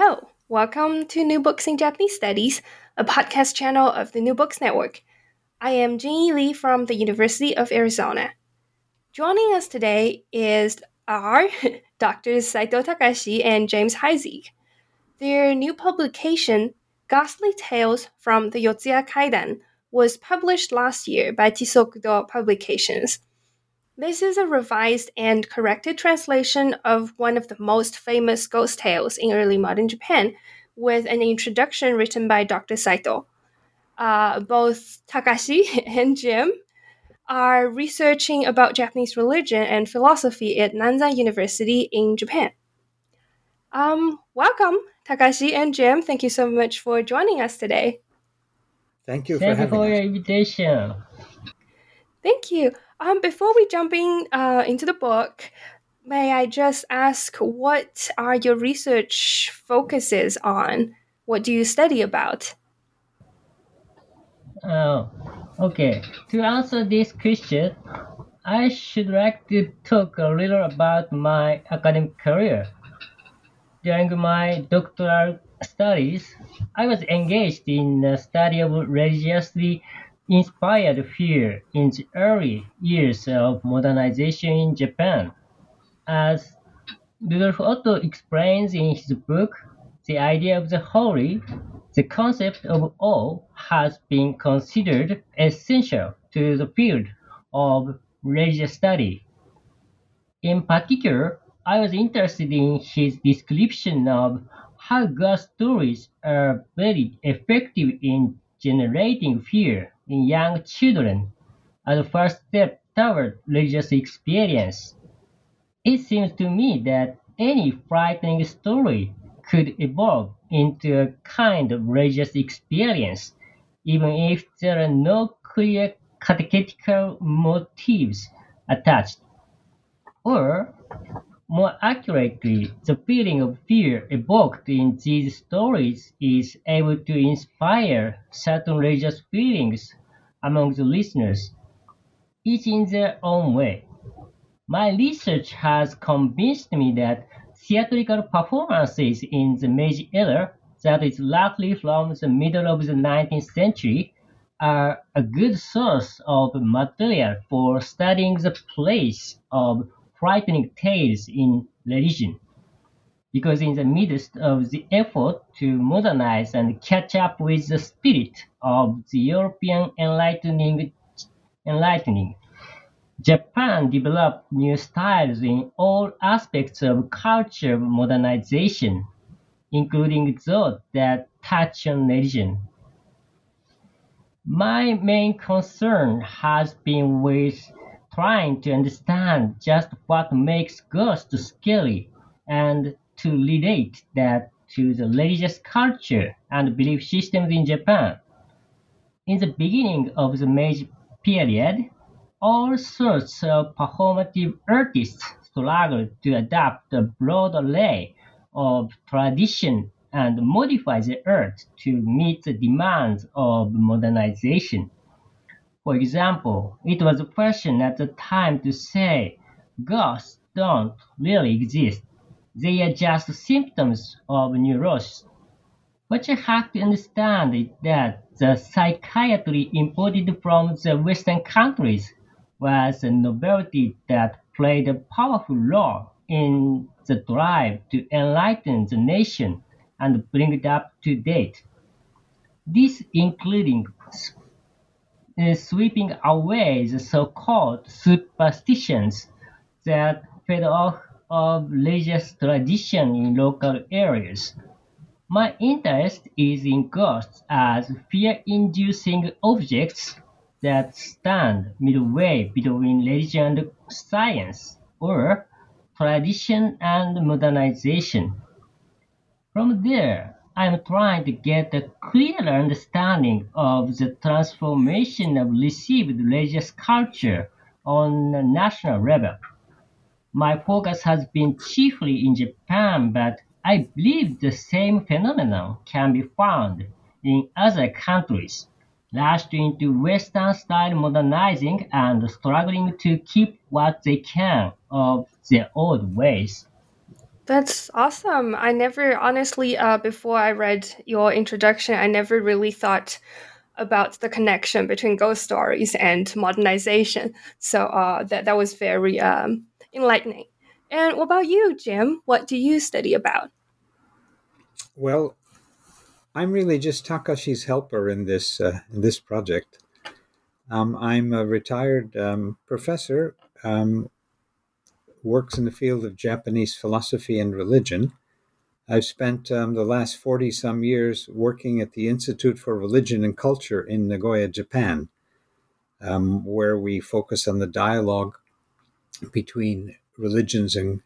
Hello, welcome to New Books in Japanese Studies, a podcast channel of the New Books Network. I am Jinyi Lee from the University of Arizona. Joining us today is our Drs. Saito Takashi and James Heisig. Their new publication, Ghastly Tales from the Yotsuya Kaidan, was published last year by Chisokudo Publications. This is a revised and corrected translation of one of the most famous ghost tales in early modern Japan, with an introduction written by Dr. Saito. Uh, both Takashi and Jim are researching about Japanese religion and philosophy at Nanzan University in Japan. Um, welcome, Takashi and Jim. Thank you so much for joining us today. Thank you for Thank you for us. your invitation. Thank you. Um, before we jump in uh, into the book, may I just ask what are your research focuses on? What do you study about? Oh, okay. To answer this question, I should like to talk a little about my academic career. During my doctoral studies, I was engaged in the study of religiously inspired fear in the early years of modernization in Japan. As Rudolf Otto explains in his book, The Idea of the Holy, the concept of awe has been considered essential to the field of religious study. In particular, I was interested in his description of how ghost stories are very effective in generating fear in young children as a first step toward religious experience. It seems to me that any frightening story could evolve into a kind of religious experience, even if there are no clear catechetical motives attached. Or, more accurately, the feeling of fear evoked in these stories is able to inspire certain religious feelings among the listeners, each in their own way. My research has convinced me that theatrical performances in the Meiji era, that is roughly from the middle of the 19th century, are a good source of material for studying the place of frightening tales in religion. Because in the midst of the effort to modernize and catch up with the spirit of the European enlightening, enlightening Japan developed new styles in all aspects of culture modernization, including those that touch on religion. My main concern has been with trying to understand just what makes ghosts scary and to relate that to the religious culture and belief systems in Japan. In the beginning of the Meiji period, all sorts of performative artists struggled to adapt a broad array of tradition and modify the art to meet the demands of modernization. For example, it was fashioned at the time to say ghosts don't really exist. They are just symptoms of neurosis. What you have to understand is that the psychiatry imported from the Western countries was a novelty that played a powerful role in the drive to enlighten the nation and bring it up to date. This including Uh, sweeping away the so-called superstitions that fed off of religious tradition in local areas. My interest is in ghosts as fear-inducing objects that stand midway between religion and science, or tradition and modernization. From there, I am trying to get a clearer understanding of the transformation of received religious culture on a national level. My focus has been chiefly in Japan, but I believe the same phenomenon can be found in other countries, lashed into Western style modernizing and struggling to keep what they can of their old ways. That's awesome. I never, honestly, uh, before I read your introduction, I never really thought about the connection between ghost stories and modernization. So uh, that that was very um, enlightening. And what about you, Jim? What do you study about? Well, I'm really just Takashi's helper in this uh, in this project. Um, I'm a retired um, professor, um, works in the field of Japanese philosophy and religion. I've spent um, the last 40 some years working at the Institute for Religion and Culture in Nagoya, Japan, um, where we focus on the dialogue between religions and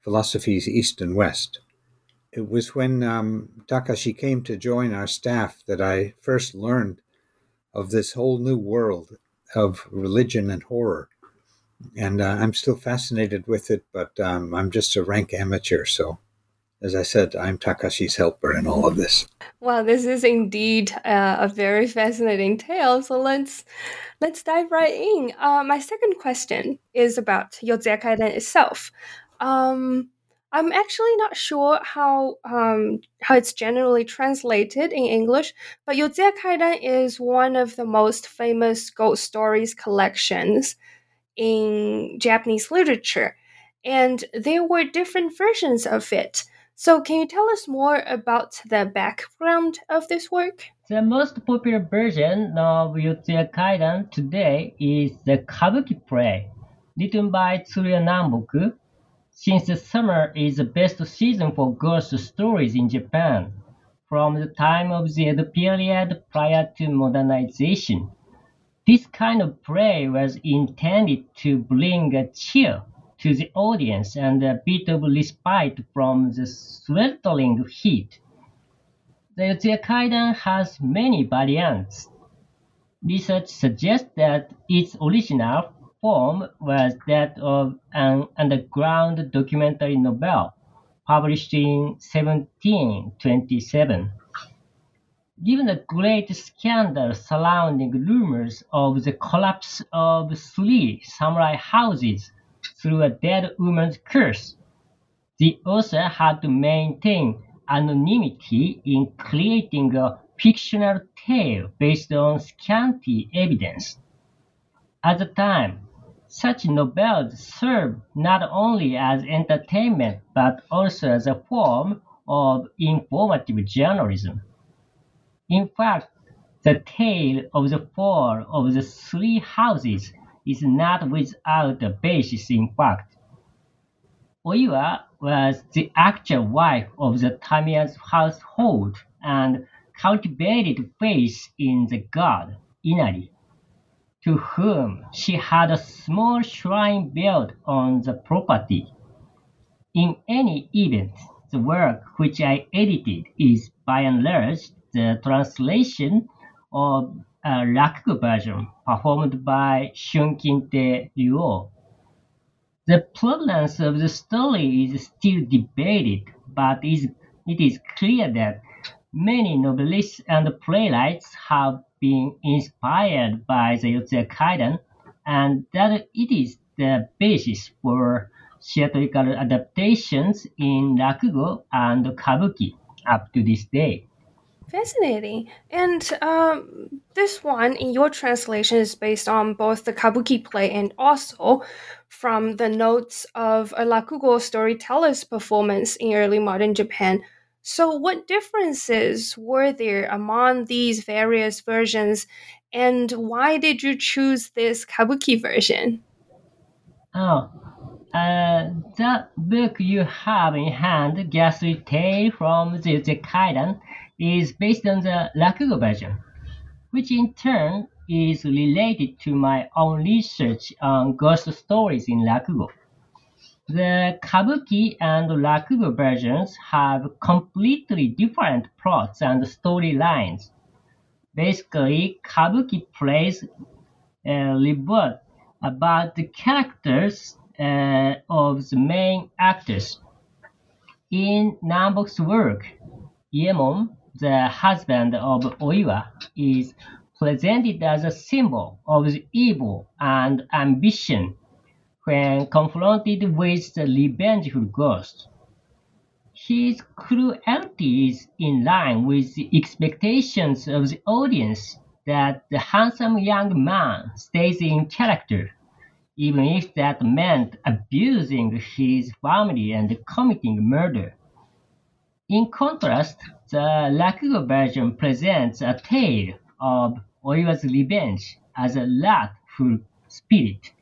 philosophies east and west. It was when um, Takashi came to join our staff that I first learned of this whole new world of religion and horror. And uh, I'm still fascinated with it, but um, I'm just a rank amateur. So, as I said, I'm Takashi's helper in all of this. Well, this is indeed uh, a very fascinating tale. So let's let's dive right in. Uh, my second question is about Yotsuya itself. Um, I'm actually not sure how um, how it's generally translated in English, but Yotsuya is one of the most famous ghost stories collections in Japanese literature, and there were different versions of it. So, can you tell us more about the background of this work? The most popular version of Yotsuya Kaidan today is the Kabuki play, written by Tsuruya Namboku. Since the summer is the best season for ghost stories in Japan, from the time of the Edo period prior to modernization. This kind of play was intended to bring a cheer to the audience and a bit of respite from the sweltering heat. The Kaidan has many variants. Research suggests that its original form was that of an underground documentary novel published in 1727. Given the great scandal surrounding rumors of the collapse of three samurai houses through a dead woman's curse, the author had to maintain anonymity in creating a fictional tale based on scanty evidence. At the time, such novels served not only as entertainment but also as a form of informative journalism. In fact, the tale of the fall of the three houses is not without a basis in fact. Oiwa was the actual wife of the Tamiya's household and cultivated faith in the god Inari, to whom she had a small shrine built on the property. In any event, the work which I edited is by and large the translation of uh, a Rakugo version performed by Shunkintei Ryuo. The provenance of the story is still debated, but is it is clear that many novelists and playwrights have been inspired by the Yotsuya Kaidan and that it is the basis for theatrical adaptations in rakugo and kabuki up to this day. Fascinating. And um, this one, in your translation, is based on both the kabuki play and also from the notes of a rakugo storyteller's performance in early modern Japan. So, what differences were there among these various versions, and why did you choose this kabuki version? Oh, uh, the book you have in hand, Ghastly Tale from the Kaidan, is based on the Rakugo version, which in turn is related to my own research on ghost stories in Rakugo. The Kabuki and Rakugo versions have completely different plots and storylines. Basically, Kabuki plays uh, revert about the characters uh, of the main actors. In Namboku's work, Iemon the husband of Oiwa, is presented as a symbol of evil and ambition when confronted with the revengeful ghost. His cruelty is in line with the expectations of the audience that the handsome young man stays in character, even if that meant abusing his family and committing murder. In contrast, the Rakugo version presents a tale of Oiwa's revenge as a wrathful spirit.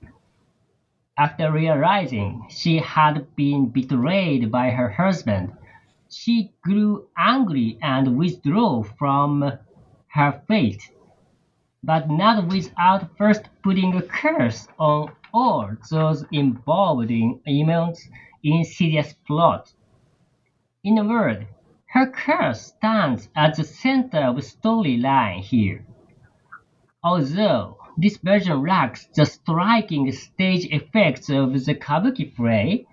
After realizing she had been betrayed by her husband, she grew angry and withdrew from her fate, but not without first putting a curse on all those involved in Iemon's insidious plot. In a word, her curse stands at the center of the storyline here. Although this version lacks the striking stage effects of the kabuki play,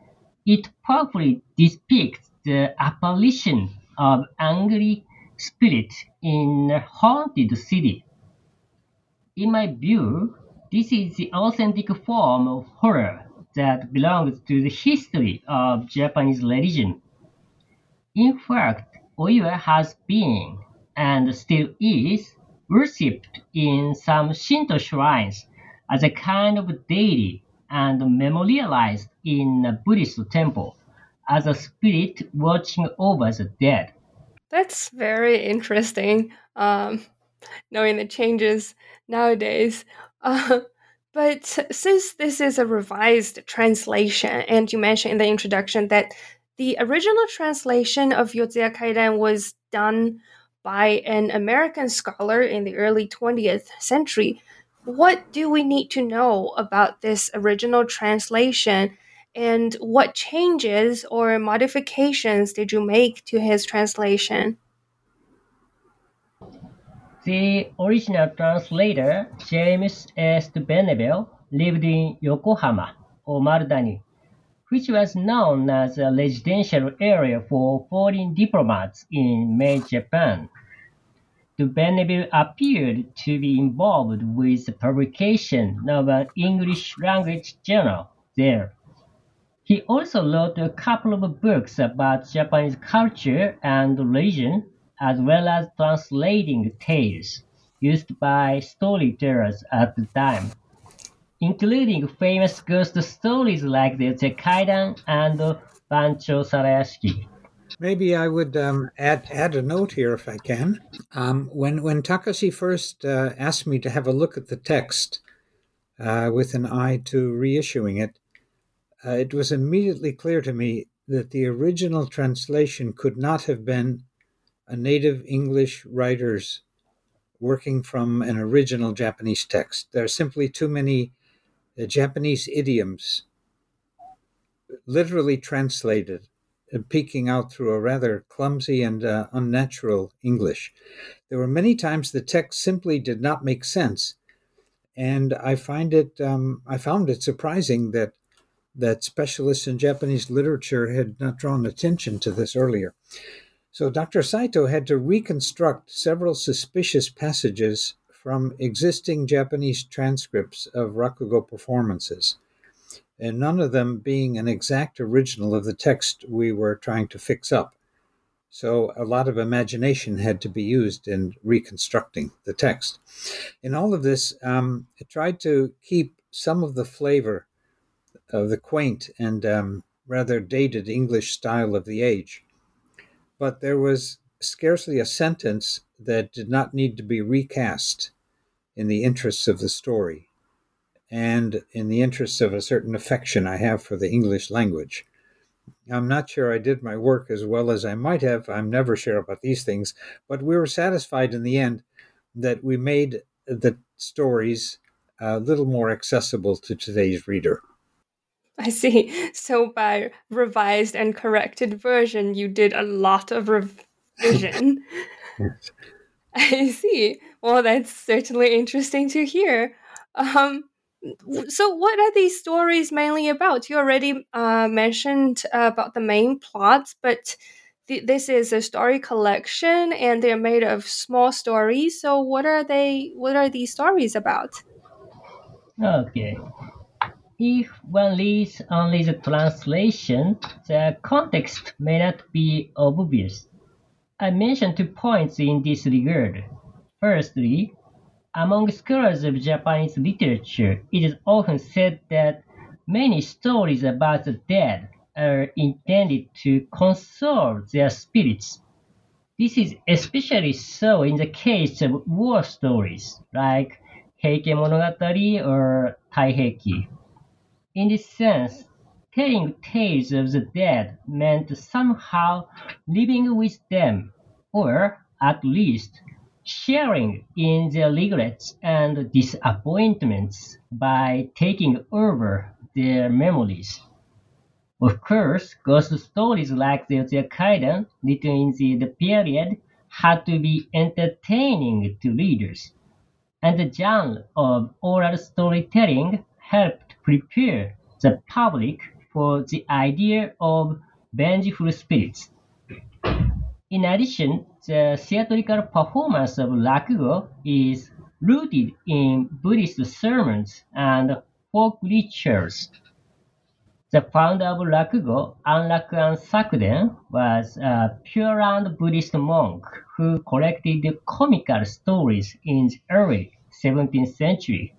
it powerfully depicts the apparition of angry spirit in a haunted city. In my view, this is the authentic form of horror that belongs to the history of Japanese religion. In fact, Oiwa has been, and still is, worshipped in some Shinto shrines as a kind of deity and memorialized in a Buddhist temple as a spirit watching over the dead. That's very interesting, um, knowing the changes nowadays. Uh, but since this is a revised translation, and you mentioned in the introduction that the original translation of Yotsuya Kaidan was done by an American scholar in the early 20th century. What do we need to know about this original translation and what changes or modifications did you make to his translation? The original translator, James S. Benneville, lived in Yokohama or Marudani which was known as a residential area for foreign diplomats in Meiji Japan. De appeared to be involved with the publication of an English language journal there. He also wrote a couple of books about Japanese culture and religion, as well as translating tales used by storytellers at the time including famous ghost stories like the Kaidan and Bancho Sarayashiki. Maybe I would um, add add a note here if I can. Um, when when Takashi first uh, asked me to have a look at the text uh, with an eye to reissuing it, uh, it was immediately clear to me that the original translation could not have been a native English writer's working from an original Japanese text. There are simply too many Japanese idioms, literally translated and peeking out through a rather clumsy and uh, unnatural English. There were many times the text simply did not make sense, and I find it um, I found it surprising that that specialists in Japanese literature had not drawn attention to this earlier. So Dr. Saito had to reconstruct several suspicious passages from existing Japanese transcripts of Rakugo performances, and none of them being an exact original of the text we were trying to fix up. So a lot of imagination had to be used in reconstructing the text. In all of this, um, I tried to keep some of the flavor of the quaint and um, rather dated English style of the age but there was scarcely a sentence that did not need to be recast in the interests of the story and in the interests of a certain affection I have for the English language. I'm not sure I did my work as well as I might have. I'm never sure about these things, but we were satisfied in the end that we made the stories a little more accessible to today's reader. I see. So by revised and corrected version, you did a lot of revision. yes. I see. Well, that's certainly interesting to hear. Um, so, what are these stories mainly about? You already uh, mentioned uh, about the main plots, but th- this is a story collection, and they're made of small stories. So, what are they? What are these stories about? Okay. If one reads only the translation, the context may not be obvious. I mention two points in this regard. Firstly, among scholars of Japanese literature, it is often said that many stories about the dead are intended to console their spirits. This is especially so in the case of war stories like Heike Monogatari or Taiheiki. In this sense, telling tales of the dead meant somehow living with them, or at least sharing in their regrets and disappointments by taking over their memories. Of course, ghost stories like the Kaidan, written in the, the period, had to be entertaining to readers, and the genre of oral storytelling helped prepare the public for the idea of vengeful spirits. In addition, the uh, theatrical performance of Rakugo is rooted in Buddhist sermons and folk rituals. The founder of Rakugo, Anrakuan Sakuden, was a Pure Land Buddhist monk who collected comical stories in the early 17th century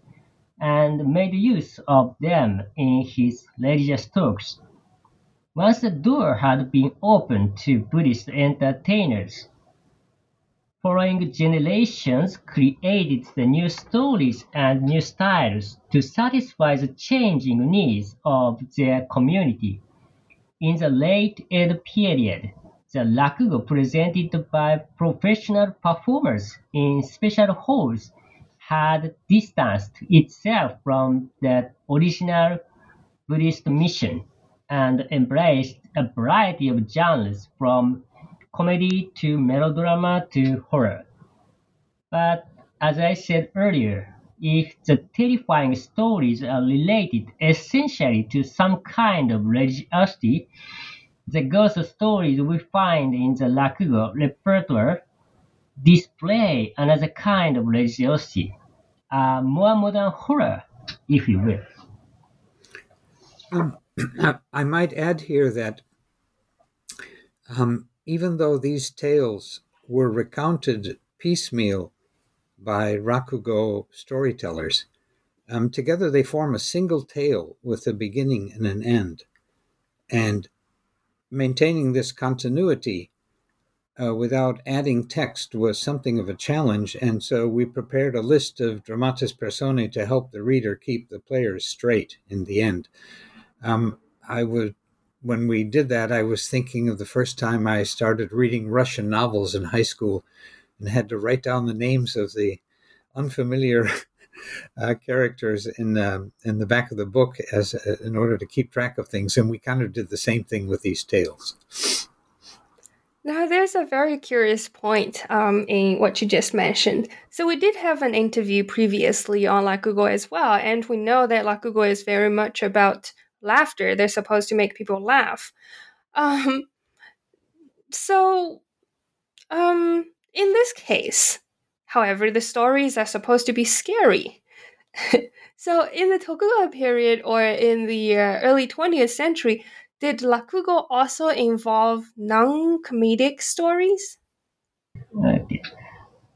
and made use of them in his religious talks. Once the door had been opened to Buddhist entertainers, following generations created the new stories and new styles to satisfy the changing needs of their community. In the late Edo period, the rakugo presented by professional performers in special halls had distanced itself from the original Buddhist mission and embraced a variety of genres from comedy to melodrama to horror. But as I said earlier, if the terrifying stories are related essentially to some kind of religiosity, the ghost stories we find in the Rakugo repertoire display another kind of religiosity, a more modern horror, if you will. Um, I might add here that um, even though these tales were recounted piecemeal by Rakugo storytellers, um, together they form a single tale with a beginning and an end. And maintaining this continuity uh, without adding text was something of a challenge, and so we prepared a list of dramatis personae to help the reader keep the players straight in the end. Um, I would, when we did that, I was thinking of the first time I started reading Russian novels in high school, and had to write down the names of the unfamiliar uh, characters in the in the back of the book as uh, in order to keep track of things. And we kind of did the same thing with these tales. Now, there's a very curious point um, in what you just mentioned. So, we did have an interview previously on Rakugo as well, and we know that Rakugo is very much about laughter. They're supposed to make people laugh. Um, so, Um, in this case, however, the stories are supposed to be scary. so, in the Tokugawa period or in the uh, early 20th century, did Rakugo also involve non comedic stories?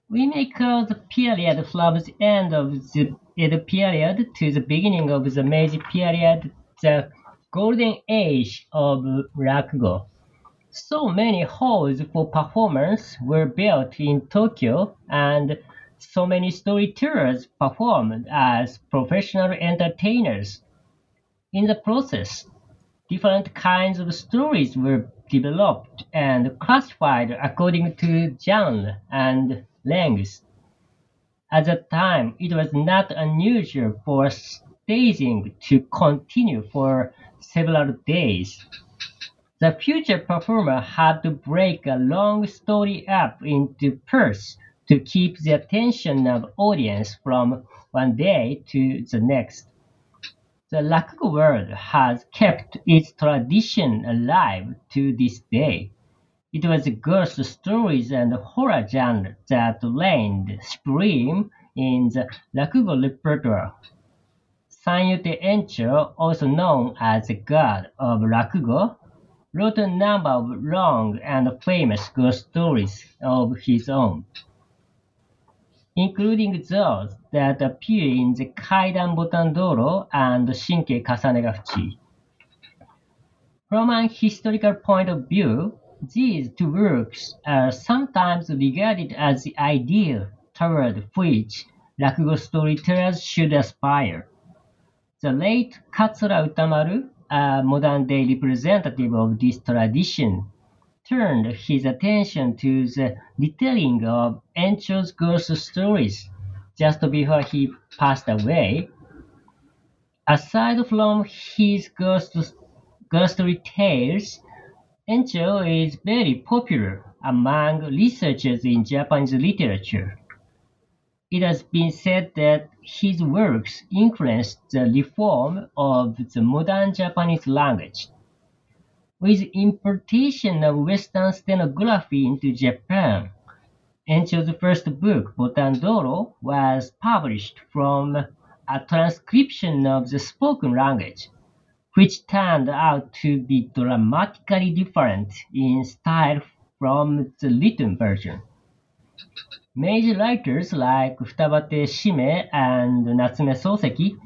We may call the period from the end of the Edo period to the beginning of the Meiji period the golden age of Rakugo. So many halls for performance were built in Tokyo, and so many storytellers performed as professional entertainers. In the process, different kinds of stories were developed and classified according to genre and length. At that time, it was not unusual for staging to continue for several days. The future performer had to break a long story up into parts to keep the attention of audience from one day to the next. The Rakugo world has kept its tradition alive to this day. It was ghost stories and horror genre that reigned supreme in the Rakugo repertoire. Sanyutei Encho, also known as the god of Rakugo, wrote a number of long and famous ghost stories of his own, including those that appear in the Kaidan Botandoro and Shinkei Kasanegafuchi. From an historical point of view, these two works are sometimes regarded as the ideal toward which Rakugo storytellers should aspire. The late Katsura Utamaru a modern-day representative of this tradition, turned his attention to the retelling of Encho's ghost stories just before he passed away. Aside from his ghost, ghostly tales, Encho is very popular among researchers in Japanese literature. It has been said that his works influenced the reform of the modern Japanese language. With importation of Western stenography into Japan, Encho's first book, Botandoro, was published from a transcription of the spoken language, which turned out to be dramatically different in style from the written version. Meiji writers like Futabatei Shimei and Natsume Soseki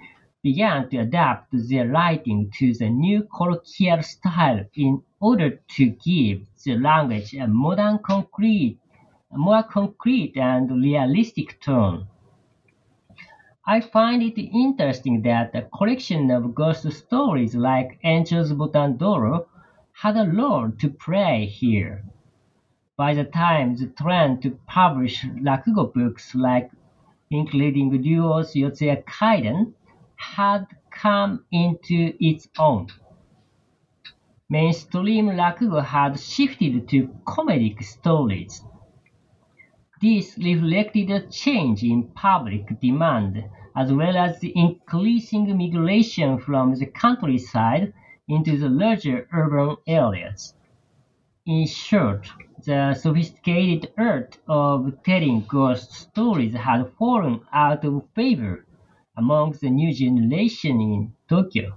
began to adapt their writing to the new colloquial style in order to give the language a modern concrete, more concrete and realistic tone. I find it interesting that a collection of ghost stories like Angel's Encho's Botandoro had a role to play here. By the time the trend to publish Rakugo books like including Ryuo's Yotsuya Kaidan had come into its own. Mainstream Rakugo had shifted to comedic stories. This reflected a change in public demand as well as the increasing migration from the countryside into the larger urban areas. In short, the sophisticated art of telling ghost stories had fallen out of favor among the new generation in Tokyo.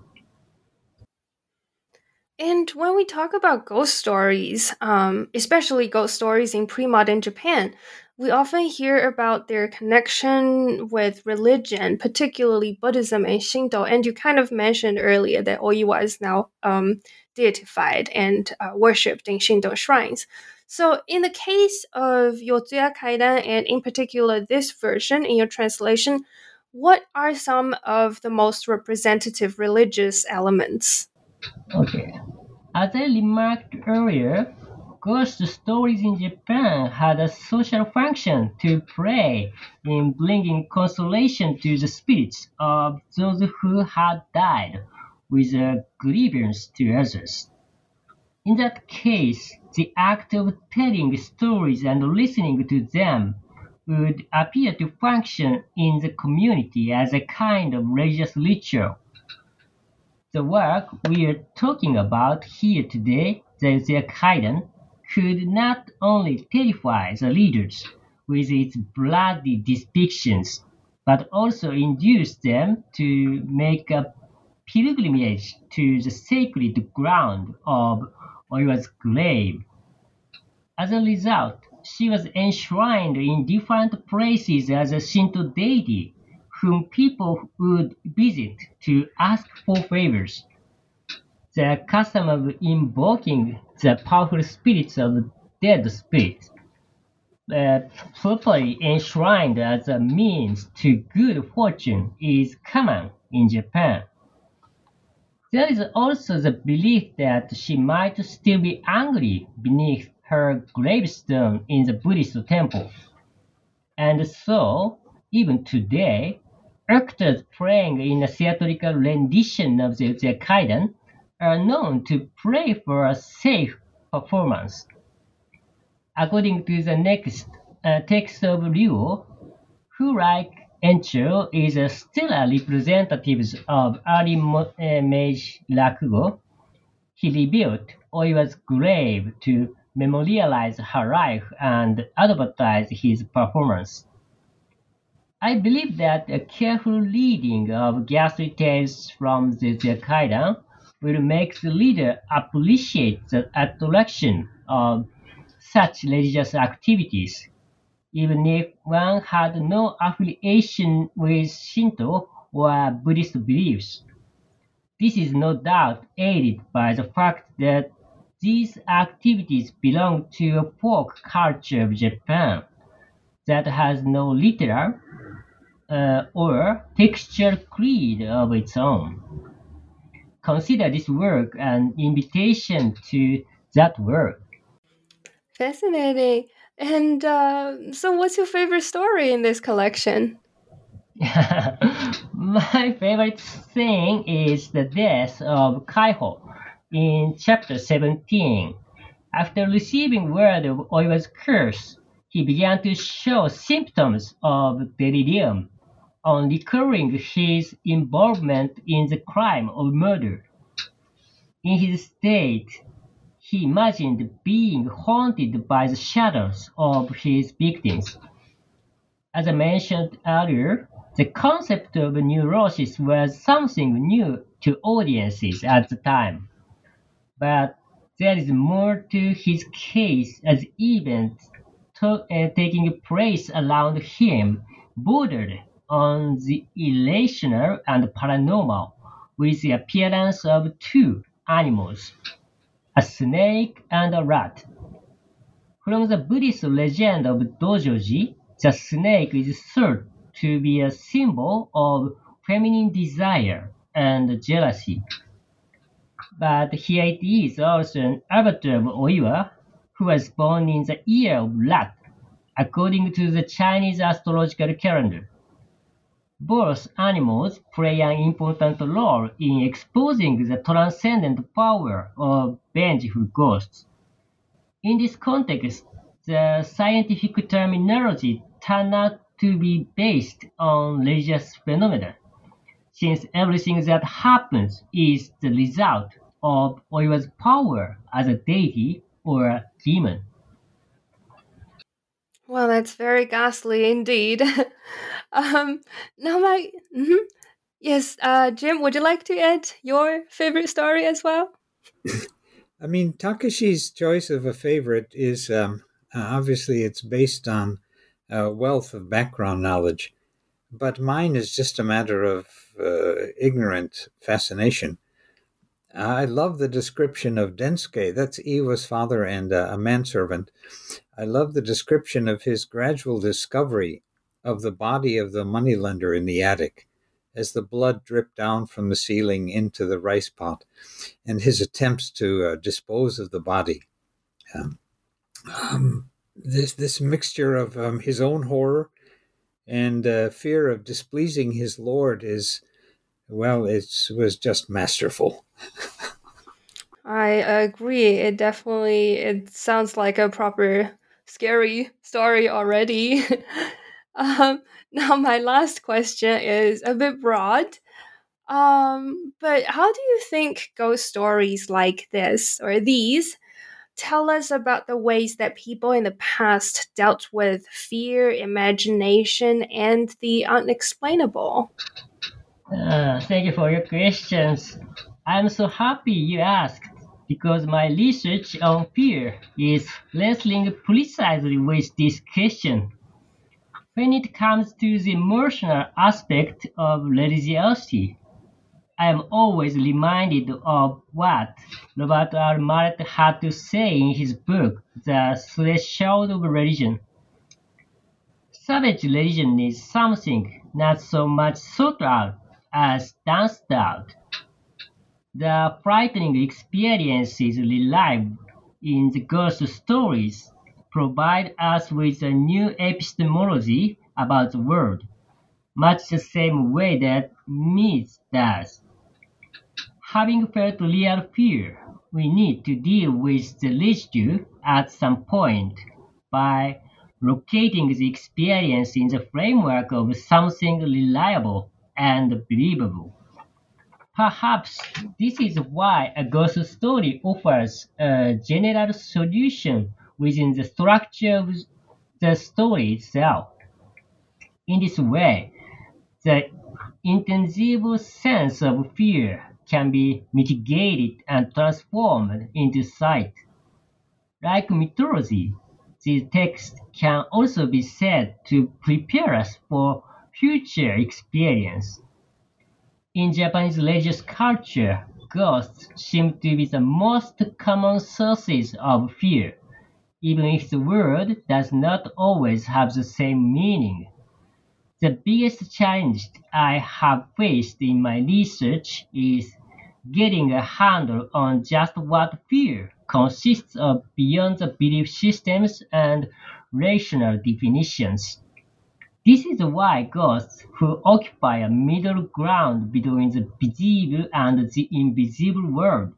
And when we talk about ghost stories, um, especially ghost stories in pre modern Japan, we often hear about their connection with religion, particularly Buddhism and Shinto. And you kind of mentioned earlier that Oiwa is now um, deified and uh, worshipped in Shinto shrines. So, in the case of Yotsuya Kaidan, and in particular this version in your translation, what are some of the most representative religious elements? Okay. As I remarked earlier, ghost stories in Japan had a social function to play in bringing consolation to the spirits of those who had died with a grievance to others. In that case, the act of telling stories and listening to them would appear to function in the community as a kind of religious ritual. The work we are talking about here today, the Kaidan, could not only terrify the readers with its bloody depictions, but also induce them to make a pilgrimage to the sacred ground of Oiwa's grave. As a result, she was enshrined in different places as a Shinto deity whom people would visit to ask for favors. The custom of invoking the powerful spirits of dead spirits, uh, properly enshrined as a means to good fortune, is common in Japan. There is also the belief that she might still be angry beneath her gravestone in the Buddhist temple. And so, even today, actors playing in a theatrical rendition of the Kaidan are known to pray for a safe performance. According to the next uh, text of Ryuo, who like Encho is still a representative of early Meiji Rakugo. He rebuilt Oiwa's grave to memorialize her life and advertise his performance. I believe that a careful reading of ghastly tales from the Kaidan will make the reader appreciate the attraction of such religious activities even if one had no affiliation with Shinto or Buddhist beliefs. This is no doubt aided by the fact that these activities belong to a folk culture of Japan that has no literal uh, or textual creed of its own. Consider this work an invitation to that work. Fascinating. And uh, so, what's your favorite story in this collection? My favorite thing is the death of Kaiho in chapter 17. After receiving word of Oiwa's curse, he began to show symptoms of delirium on recalling his involvement in the crime of murder. In his state, he imagined being haunted by the shadows of his victims. As I mentioned earlier, the concept of neurosis was something new to audiences at the time. But there is more to his case as events to, uh, taking place around him bordered on the irrational and paranormal with the appearance of two animals a snake and a rat. From the Buddhist legend of Dojoji, the snake is thought to be a symbol of feminine desire and jealousy. But here it is also an avatar of Oiwa, who was born in the year of rat, according to the Chinese astrological calendar. Both animals play an important role in exposing the transcendent power of vengeful ghosts. In this context, the scientific terminology turned out to be based on religious phenomena, since everything that happens is the result of Oiwa's power as a deity or a demon. Well, that's very ghastly indeed. um, now, my mm-hmm. yes, uh, Jim, would you like to add your favorite story as well? I mean, Takashi's choice of a favorite is um, uh, obviously it's based on a wealth of background knowledge, but mine is just a matter of uh, ignorant fascination. I love the description of Densuke. That's Iwa's father and uh, a manservant. I love the description of his gradual discovery of the body of the moneylender in the attic as the blood dripped down from the ceiling into the rice pot and his attempts to uh, dispose of the body. Um, um, this, this mixture of um, his own horror and uh, fear of displeasing his lord is well, it was just masterful. I agree. It definitely it sounds like a proper scary story already. um, now, my last question is a bit broad. Um, but how do you think ghost stories like this or these tell us about the ways that people in the past dealt with fear, imagination, and the unexplainable? Uh, thank you for your questions. I'm so happy you asked because my research on fear is wrestling precisely with this question. When it comes to the emotional aspect of religiosity, I am always reminded of what Robert R. Marett had to say in his book, The Threshold of Religion. Savage religion is something not so much sought out as danced out. The frightening experiences relived in the ghost stories provide us with a new epistemology about the world, much the same way that myth does. Having felt real fear, we need to deal with the residue at some point by locating the experience in the framework of something reliable and believable. Perhaps this is why a ghost story offers a general solution within the structure of the story itself. In this way, the intangible sense of fear can be mitigated and transformed into sight. Like mythology, these texts can also be said to prepare us for future experience. In Japanese religious culture, ghosts seem to be the most common sources of fear, even if the word does not always have the same meaning. The biggest challenge I have faced in my research is getting a handle on just what fear consists of beyond the belief systems and rational definitions. This is why ghosts, who occupy a middle ground between the visible and the invisible world,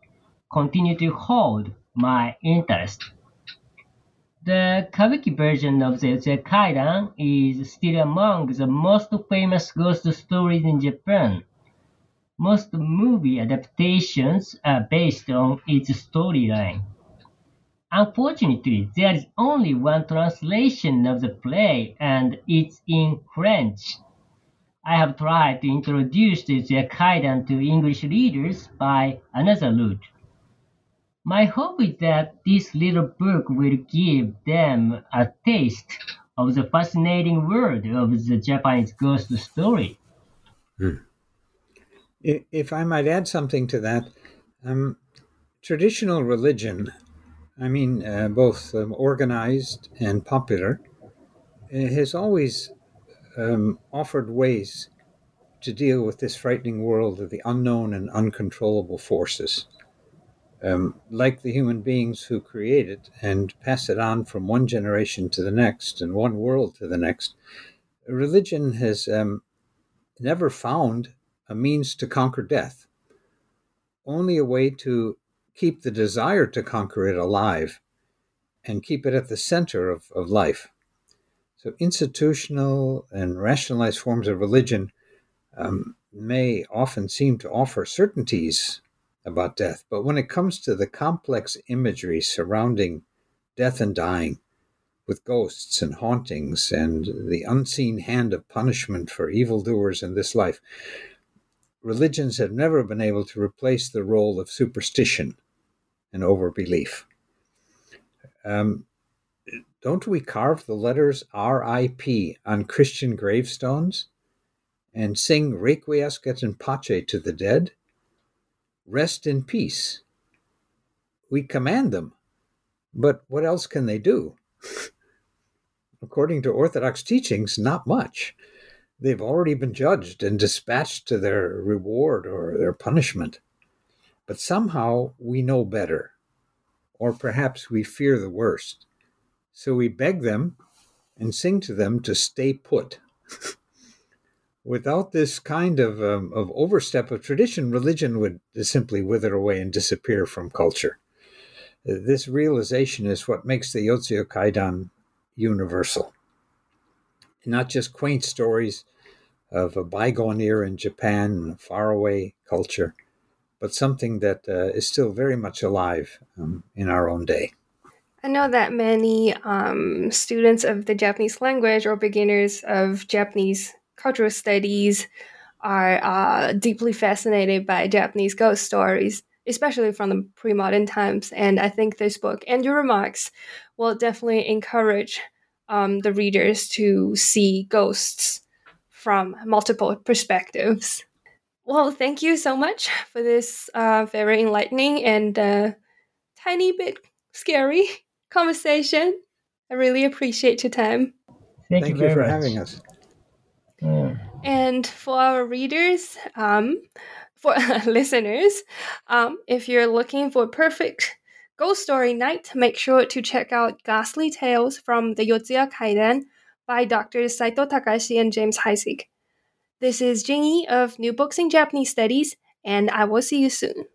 continue to hold my interest. The Kabuki version of the Yotsuya Kaidan is still among the most famous ghost stories in Japan. Most movie adaptations are based on its storyline. Unfortunately, there is only one translation of the play and it's in French. I have tried to introduce the Kaidan to English readers by another route. My hope is that this little book will give them a taste of the fascinating world of the Japanese ghost story. Hmm. If I might add something to that, um, traditional religion, I mean, uh, both um, organized and popular, uh, has always um, offered ways to deal with this frightening world of the unknown and uncontrollable forces. Um, like the human beings who create it and pass it on from one generation to the next and one world to the next, religion has um, never found a means to conquer death, only a way to keep the desire to conquer it alive and keep it at the center of, of life. So, institutional and rationalized forms of religion um, may often seem to offer certainties about death, but when it comes to the complex imagery surrounding death and dying, with ghosts and hauntings and the unseen hand of punishment for evildoers in this life, religions have never been able to replace the role of superstition and overbelief. Um, don't we carve the letters RIP on Christian gravestones and sing Requiescat in Pace to the dead? Rest in peace. We command them, but what else can they do? According to Orthodox teachings, not much they've already been judged and dispatched to their reward or their punishment. But somehow we know better, or perhaps we fear the worst. So we beg them and sing to them to stay put. Without this kind of, um, of overstep of tradition, religion would simply wither away and disappear from culture. This realization is what makes the Yotsuya Kaidan universal. Not just quaint stories of a bygone era in Japan and a faraway culture, but something that uh, is still very much alive um, in our own day. I know that many um, students of the Japanese language or beginners of Japanese cultural studies are uh, deeply fascinated by Japanese ghost stories, especially from the pre modern times. And I think this book and your remarks will definitely encourage um, the readers to see ghosts from multiple perspectives. Well, thank you so much for this uh, very enlightening and uh, tiny bit scary conversation. I really appreciate your time. Thank, Thank you, you, very for much. having us. Mm. And for our readers, um, for listeners, um, if you're looking for perfect ghost story night, make sure to check out Ghastly Tales from the Yotsuya Kaidan by Dr. Saito Takashi and James Heisig. This is Jingy of New Books in Japanese Studies, and I will see you soon.